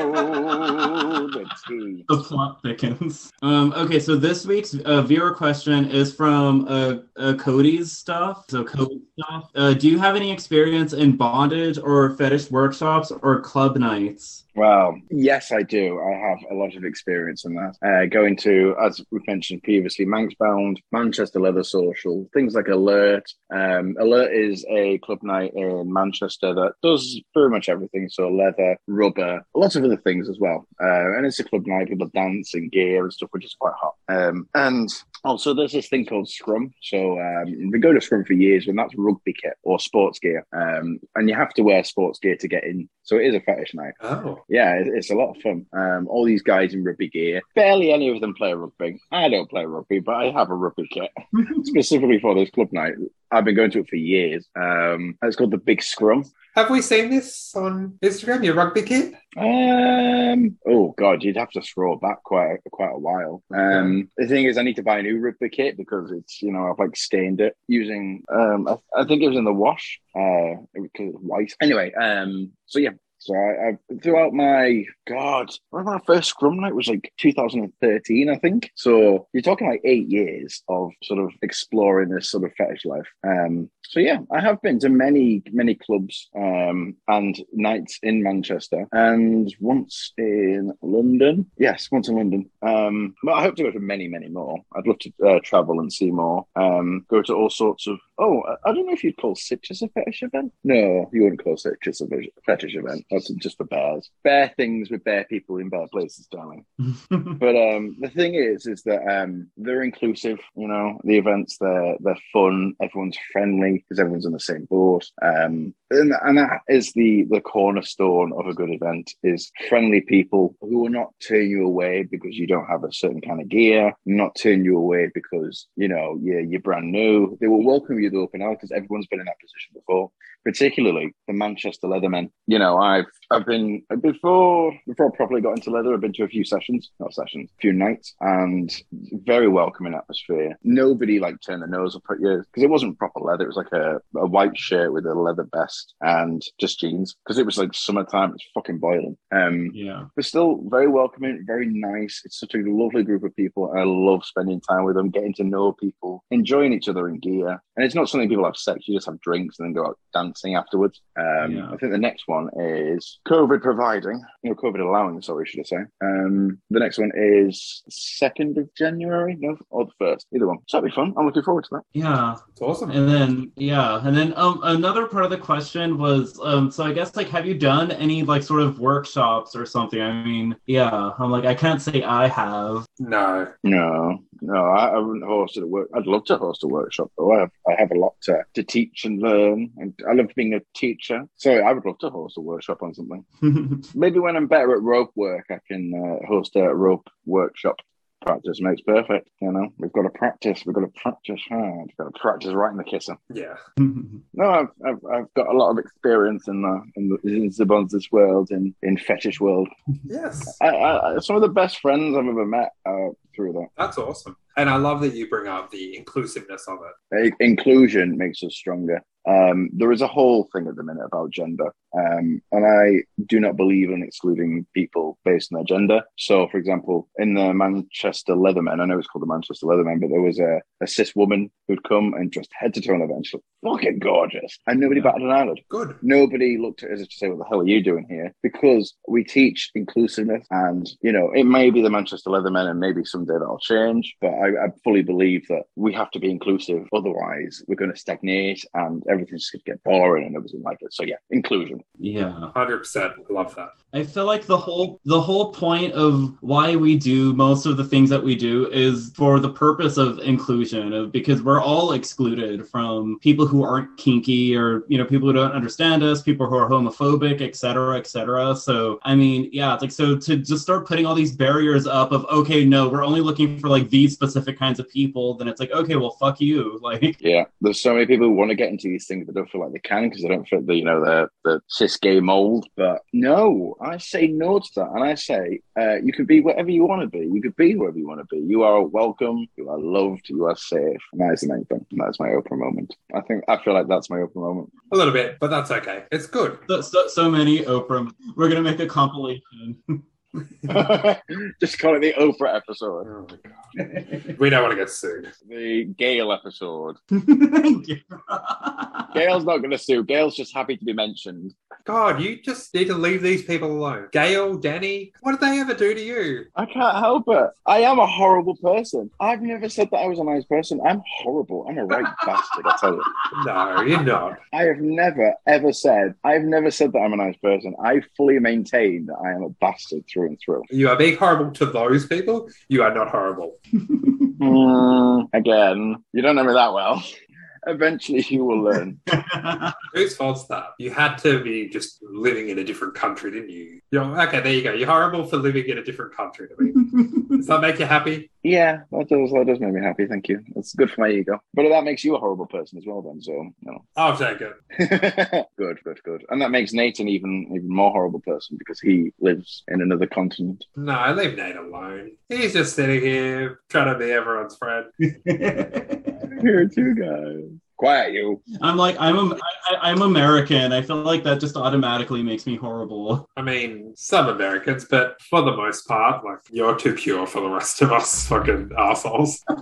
the tea. the plot thickens. Um, okay, so this week's uh, viewer question is from uh, uh, Cody's stuff. So Cody stuff. Uh, do you have any experience in bondage or fetish workshops or club nights? Well, yes, I do. I have a lot of experience in that. Uh, going to, as we mentioned previously, Manxbound, Manchester Leather Social, things like Alert. Um, Alert is a club night in Manchester that does pretty much everything. So leather, rubber, lots of other things as well. Uh, and it's a club night. People dance and gear and stuff, which is quite hot. Um, and also, there's this thing called Scrum. So um, we go to Scrum for years, and that's rugby kit or sports gear. Um, and you have to wear sports gear to get in. So it is a fetish night. Oh. Yeah, it- it's a lot of fun. Um, all these guys in rugby gear. Barely any of them play rugby. I don't play rugby, but I have a rugby kit specifically for this club night. I've been going to it for years. Um, it's called the Big Scrum. Have we seen this on Instagram, your rugby kit? Um, oh god, you'd have to scroll back quite quite a while. Um, the thing is, I need to buy a new rugby kit because it's you know I've like stained it using um I, I think it was in the wash uh because it's white. Anyway, um, so yeah. So I, I throughout my God, one my first scrum night was like 2013, I think. So you're talking like eight years of sort of exploring this sort of fetish life. Um, so yeah, I have been to many, many clubs um, and nights in Manchester, and once in London. Yes, once in London. Um, but I hope to go to many, many more. I'd love to uh, travel and see more. Um, go to all sorts of. Oh, I I don't know if you'd call Citrus a fetish event. No, you wouldn't call Citrus a fetish event. That's just for bears. Bear things with bear people in bear places, darling. But um, the thing is, is that um, they're inclusive. You know, the events they're they're fun. Everyone's friendly because everyone's on the same boat. Um, and, and that is the the cornerstone of a good event is friendly people who will not turn you away because you don't have a certain kind of gear, not turn you away because you know you're you're brand new. They will welcome you with open arms because everyone's been in that position before. Particularly the Manchester Leathermen. You know, I've I've been before before I properly got into leather. I've been to a few sessions, not sessions, a few nights, and very welcoming atmosphere. Nobody like turned their nose up at you because it wasn't proper leather. It was like a, a white shirt with a leather vest and just jeans because it was like summertime. It's fucking boiling. Um, yeah. but still very welcoming, very nice. It's such a lovely group of people. I love spending time with them, getting to know people, enjoying each other in gear. And it's not something people have sex. You just have drinks and then go out dancing afterwards. Um, Yeah. I think the next one is COVID providing, you know, COVID allowing, sorry, should I say. Um, the next one is 2nd of January, no, or the 1st, either one. So that'd be fun. I'm looking forward to that. Yeah. It's awesome. And then yeah, and then um another part of the question was um so I guess like have you done any like sort of workshops or something? I mean, yeah, I'm like I can't say I have. No. No, no, I, I wouldn't host a work. I'd love to host a workshop, though. I have, I have a lot to, to teach and learn, and I love being a teacher. So I would love to host a workshop on something. Maybe when I'm better at rope work, I can uh, host a rope workshop. Practice makes perfect. You know, we've got to practice. We've got to practice hard. We've got to practice right in the kisser. Yeah. No, I've, I've, I've got a lot of experience in the in the in Zabonz's world, in in fetish world. Yes. I, I, some of the best friends I've ever met are through that. That's awesome. And I love that you bring up the inclusiveness of it. Inclusion makes us stronger. Um, there is a whole thing at the minute about gender, um, and I do not believe in excluding people based on their gender. So, for example, in the Manchester Leathermen, I know it's called the Manchester Leathermen, but there was a, a cis woman who'd come and dressed head to toe in. She looked fucking gorgeous, and nobody Yeah. batted an eyelid. Good. Nobody looked at us to say, "What the hell are you doing here?" Because we teach inclusiveness, and you know, it may be the Manchester Leathermen, and maybe someday that'll change. But I, I fully believe that we have to be inclusive. Otherwise, we're going to stagnate, and everything's going to get boring and everything like it. So yeah, inclusion. yeah. 100%. Love that. I feel like the whole the whole point of why we do most of the things that we do is for the purpose of inclusion of because we're all excluded from people who aren't kinky or you know people who don't understand us people who are homophobic etc cetera, etc cetera. so i mean yeah it's like so to just start putting all these barriers up of okay no we're only looking for like these specific kinds of people then it's like okay well fuck you like Yeah, there's so many people who want to get into these things but don't feel like they can because they don't fit the you know the the cis gay mold. But no, I say no to that, and I say uh, you can be whatever you want to be. You could be whoever you want to be. You are welcome. You are loved. You are safe. And that is the main thing. And That's my open moment. I think I feel like that's my open moment. A little bit, but that's okay. It's good. so, so, so many oprah we're gonna make a compilation Just call it the Oprah episode, Oh my God. We don't want to get sued. the Gayle episode. Thank you. Gayle's not going to sue. Gayle's just happy to be mentioned. God, you just need to leave these people alone. Gayle, Danny, what did they ever do to you? I can't help it. I am a horrible person. I've never said that I was a nice person. I'm horrible. I'm a right bastard, I tell you. No, you're not. I have never, ever said, I've never said that I'm a nice person. I fully maintain that I am a bastard through and through. You are being horrible to those people. You are not horrible. Mm, again, you don't know me that well. Eventually, you will learn. Whose fault's that? You had to be just living in a different country, didn't you? You're, okay, there you go. You're horrible for living in a different country to me. Does that make you happy? Yeah, that does, that does make me happy. Thank you. That's good for my ego. But that makes you a horrible person as well, then. So, you know. Oh, I'll take good, good, good. And that makes Nate an even even more horrible person because he lives in another continent. No, I leave Nate alone. He's just sitting here trying to be everyone's friend. Here are two guys. quiet, you. I'm like I'm a, I, I'm American. I feel like that just automatically makes me horrible. I mean, some Americans, but for the most part, like you're too pure for the rest of us fucking assholes.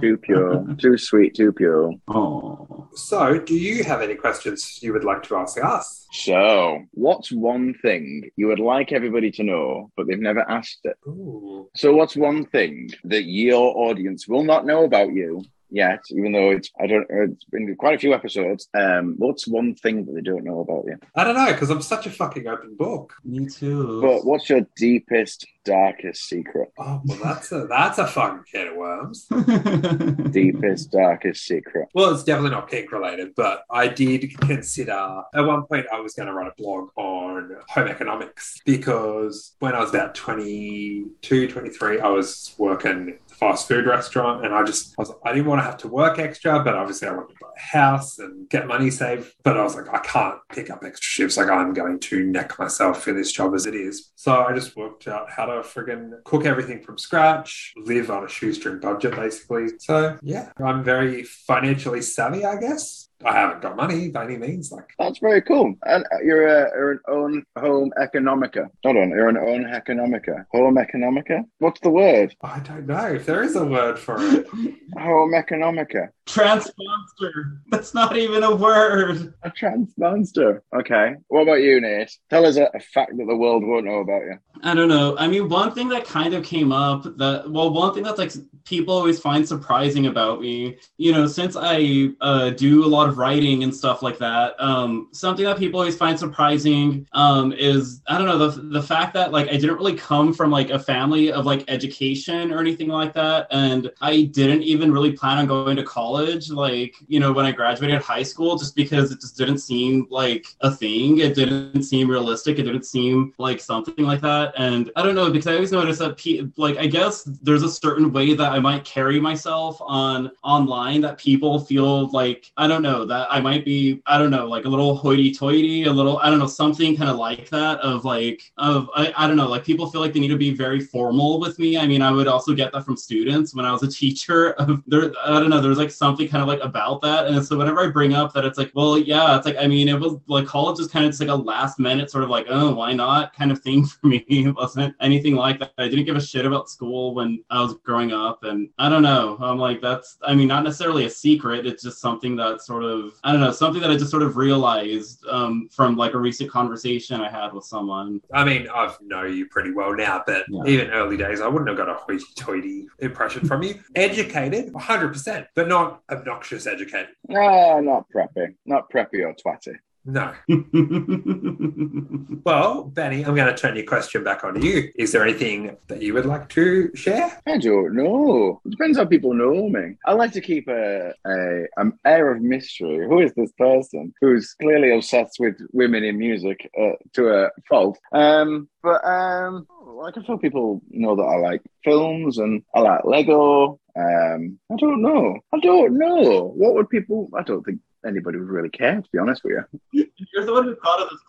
Too pure, too sweet, too pure. Oh, So, do you have any questions you would like to ask us? So, what's one thing you would like everybody to know, but they've never asked it? Ooh. So, what's one thing that your audience will not know about you yet, even though it's I don't it's been quite a few episodes. Um, what's one thing that they don't know about you? I don't know, because I'm such a fucking open book. me too. But what's your deepest, darkest secret? Oh, well, that's a that's a fucking can of worms. Deepest, darkest secret. Well, it's definitely not kink related, but I did consider at one point I was going to write a blog on home economics because when I was about 22, 23, I was working at a fast food restaurant and I just, I, was, I didn't want to have to work extra, but obviously I wanted to buy a house and get money saved. But I was like, I can't pick up extra shifts. Like I'm going to neck myself for this job as it is. So I just worked out how to friggin' cook everything from scratch, live on a shoestring budget basically. So yeah, I'm very financially savvy, I guess. I haven't got money by any means. Like That's very cool. And uh, you're, a, you're an own home economica. Hold on, you're an own economica. Home economica? What's the word? I don't know if there is a word for it. Home economica. Transmonster. That's not even a word. A trans monster. Okay. What about you, Nate? Tell us a, a fact that the world won't know about you. I don't know. I mean, one thing that kind of came up that, well, one thing that's like people always find surprising about me, you know, since I uh, do a lot of writing and stuff like that, um, something that people always find surprising um, is, I don't know, the, the fact that like I didn't really come from like a family of like education or anything like that. And I didn't even really plan on going to college, like, you know, when I graduated high school, just because it just didn't seem like a thing. It didn't seem realistic. It didn't seem like something like that. And I don't know, because I always notice that, pe- like, I guess there's a certain way that I might carry myself on online that people feel like, I don't know, that I might be, I don't know, like a little hoity toity, a little, I don't know, something kind of like that of like, of, I, I don't know, like people feel like they need to be very formal with me. I mean, I would also get that from students when I was a teacher. Of there, I don't know, there's like something kind of like about that. And so whenever I bring up that, it's like, well, yeah, it's like, I mean, it was like college is kind of just like a last minute sort of like, oh, why not kind of thing for me. It wasn't anything like that. I didn't give a shit about school when I was growing up. And I don't know. I'm like, that's, I mean, not necessarily a secret. It's just something that sort of, I don't know, something that I just sort of realized um, from like a recent conversation I had with someone. I mean, I've know you pretty well now, but Yeah. even early days, I wouldn't have got a hoity-toity impression from you. Educated, 100%, but not obnoxious educated. Ah, not preppy. Not preppy or twatty. No. Well, Benny, I'm going to turn your question back on to you. Is there anything that you would like to share? I don't know. It depends how people know me. I like to keep a, a an air of mystery. Who is this person who's clearly obsessed with women in music uh, to a fault? Um, but um, I can tell people know that I like films and I like Lego. Um, I don't know. I don't know. What would people? I don't think anybody would really care. To be honest with you. You're the one who thought of this.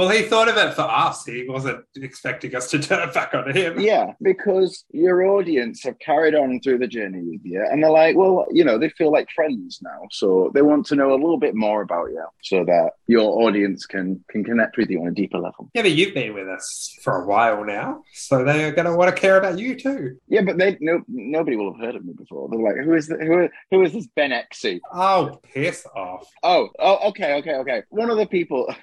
Well, he thought of it for us. He wasn't expecting us to turn it back on him. Yeah, because your audience have carried on through the journey with you, and they're like, well, you know, they feel like friends now, so they want to know a little bit more about you, so that your audience can can connect with you on a deeper level. Yeah, but you've been with us for a while now, so they're going to want to care about you too. Yeah, but they no nobody will have heard of me before. They're like, who is the, who who is this Ben Exy? Oh, piss off. Oh, oh, okay, okay, okay. One of the people,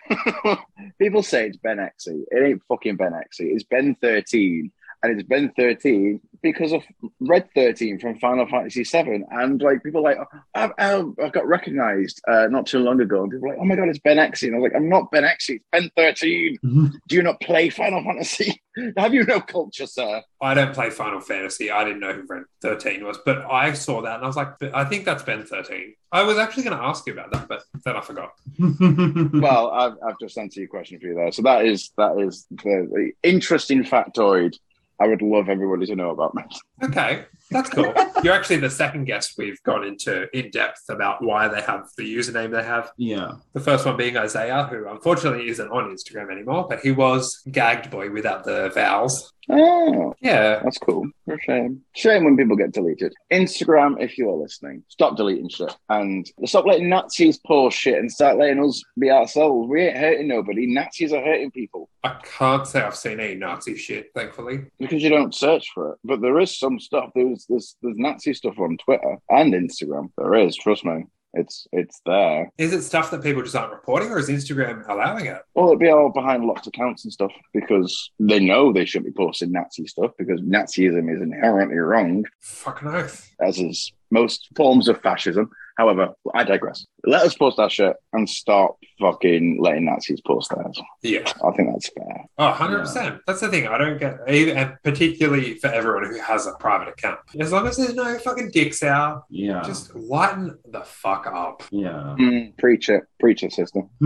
people say it's Ben Exy. It ain't fucking Ben Exy. It's Ben thirteen, and it's Ben thirteen because of Red thirteen from Final Fantasy VII. And like people like, oh, I've, I've got recognised uh, not too long ago. And people are like, oh my god, it's Ben Exy. And I was like, I'm not Ben Exy. It's Ben thirteen. Do you not play Final Fantasy? have you no culture, sir? I don't play Final Fantasy. I didn't know who Red 13 was, but I saw that and I was like, I think that's Ben 13. I was actually going to ask you about that, but then I forgot. well, I've, I've just answered your question for you there. So that is that is the, the interesting factoid I would love everybody to know about me. Okay. That's cool. You're actually the second guest we've gone into in depth about why they have the username they have. Yeah. The first one being Isaiah, who unfortunately isn't on Instagram anymore, but he was gagged boy without the vowels. Oh, Yeah. that's cool. For a shame. Shame when people get deleted. Instagram, if you're listening, stop deleting shit and stop letting Nazis post shit and start letting us be ourselves. We ain't hurting nobody. Nazis are hurting people I can't say I've seen any Nazi shit, thankfully. because you don't search for it. But there is some stuff. There's there's, there's Nazi stuff on Twitter and Instagram. There is. Trust me. It's it's there. Is it stuff that people just aren't reporting, or is Instagram allowing it? Well, it'd be all behind locked accounts and stuff because they know they shouldn't be posting Nazi stuff because Nazism is inherently wrong, Fucking oath. as is most forms of fascism. However, I digress. Let us post our shit and stop fucking letting Nazis post theirs. Yeah. I think that's fair. Oh, 100%. That's the thing. I don't get, and particularly for everyone who has a private account. As long as there's no fucking dicks out, Yeah. just lighten the fuck up. yeah. Mm, preach it. Preach it, sister.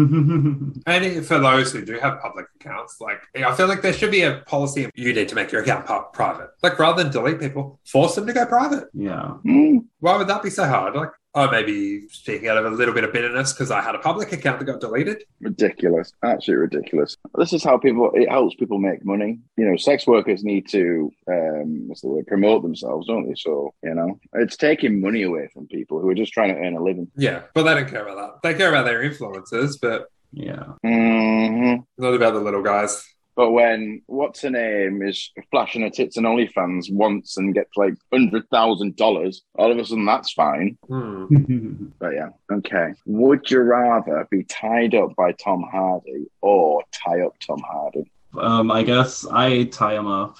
And for those who do have public accounts, like, I feel like there should be a policy of you need to make your account private. Like, rather than delete people, force them to go private. yeah. Mm, Why would that be so hard? Like, oh, maybe speaking out of a little bit of bitterness because I had a public account that got deleted. ridiculous. Absolutely ridiculous. This is how people, it helps people make money. You know, sex workers need to, um, what's the word, promote themselves, don't they? So, you know, it's taking money away from people who are just trying to earn a living. Yeah, but they don't care about that. They care about their influences, but Yeah. hmm not about the little guys. But when what's her name is flashing her tits and OnlyFans once and gets like hundred thousand dollars, all of a sudden that's fine. Hmm. But yeah, okay. Would you rather be tied up by Tom Hardy or tie up Tom Hardy? um, I guess I tie him up.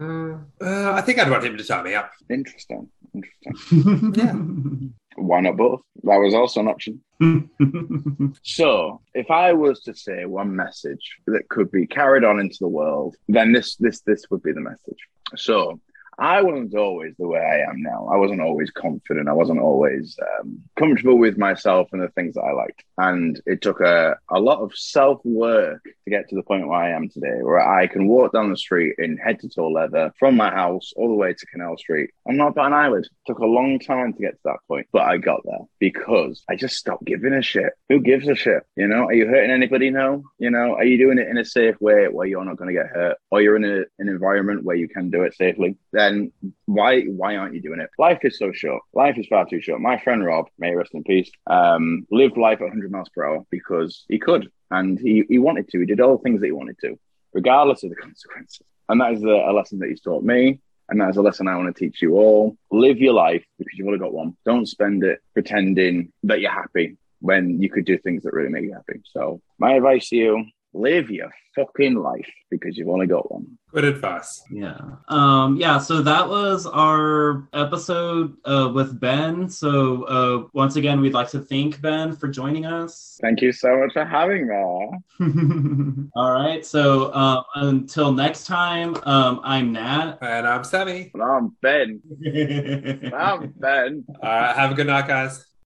Uh, uh, I think I'd want him to tie me up. Interesting. Interesting. Why not both? That was also an option. So, if I was to say one message that could be carried on into the world, then this this this would be the message. So, I wasn't always the way I am now. I wasn't always confident. I wasn't always um, comfortable with myself and the things that I liked. And it took a, a lot of self work to get to the point where I am today, where I can walk down the street in head to toe leather from my house all the way to Canal Street. I'm not bat an eyelid. took a long time to get to that point, but I got there because I just stopped giving a shit. Who gives a shit? You know, are you hurting anybody? No. You know, are you doing it in a safe way where you're not going to get hurt, or you're in a, an environment where you can do it safely? Then why why aren't you doing it? Life is so short. Life is far too short. My friend Rob, may rest in peace, um, lived life at 100 miles per hour because he could and he, he wanted to. He did all the things that he wanted to, regardless of the consequences. And that is a, a lesson that he's taught me. And that's a lesson I want to teach you all. Live your life because you've only got one. Don't spend it pretending that you're happy when you could do things that really make you happy. So my advice to you, live your fucking life because you've only got one. Good advice. Yeah. Um, yeah, so that was our episode uh, with Ben. So uh, once again, we'd like to thank Ben for joining us. Thank you so much for having me. All right. So uh, until next time, um, I'm Nat. And I'm Sammy. And I'm Ben. I'm Ben. All right, have a good night, guys.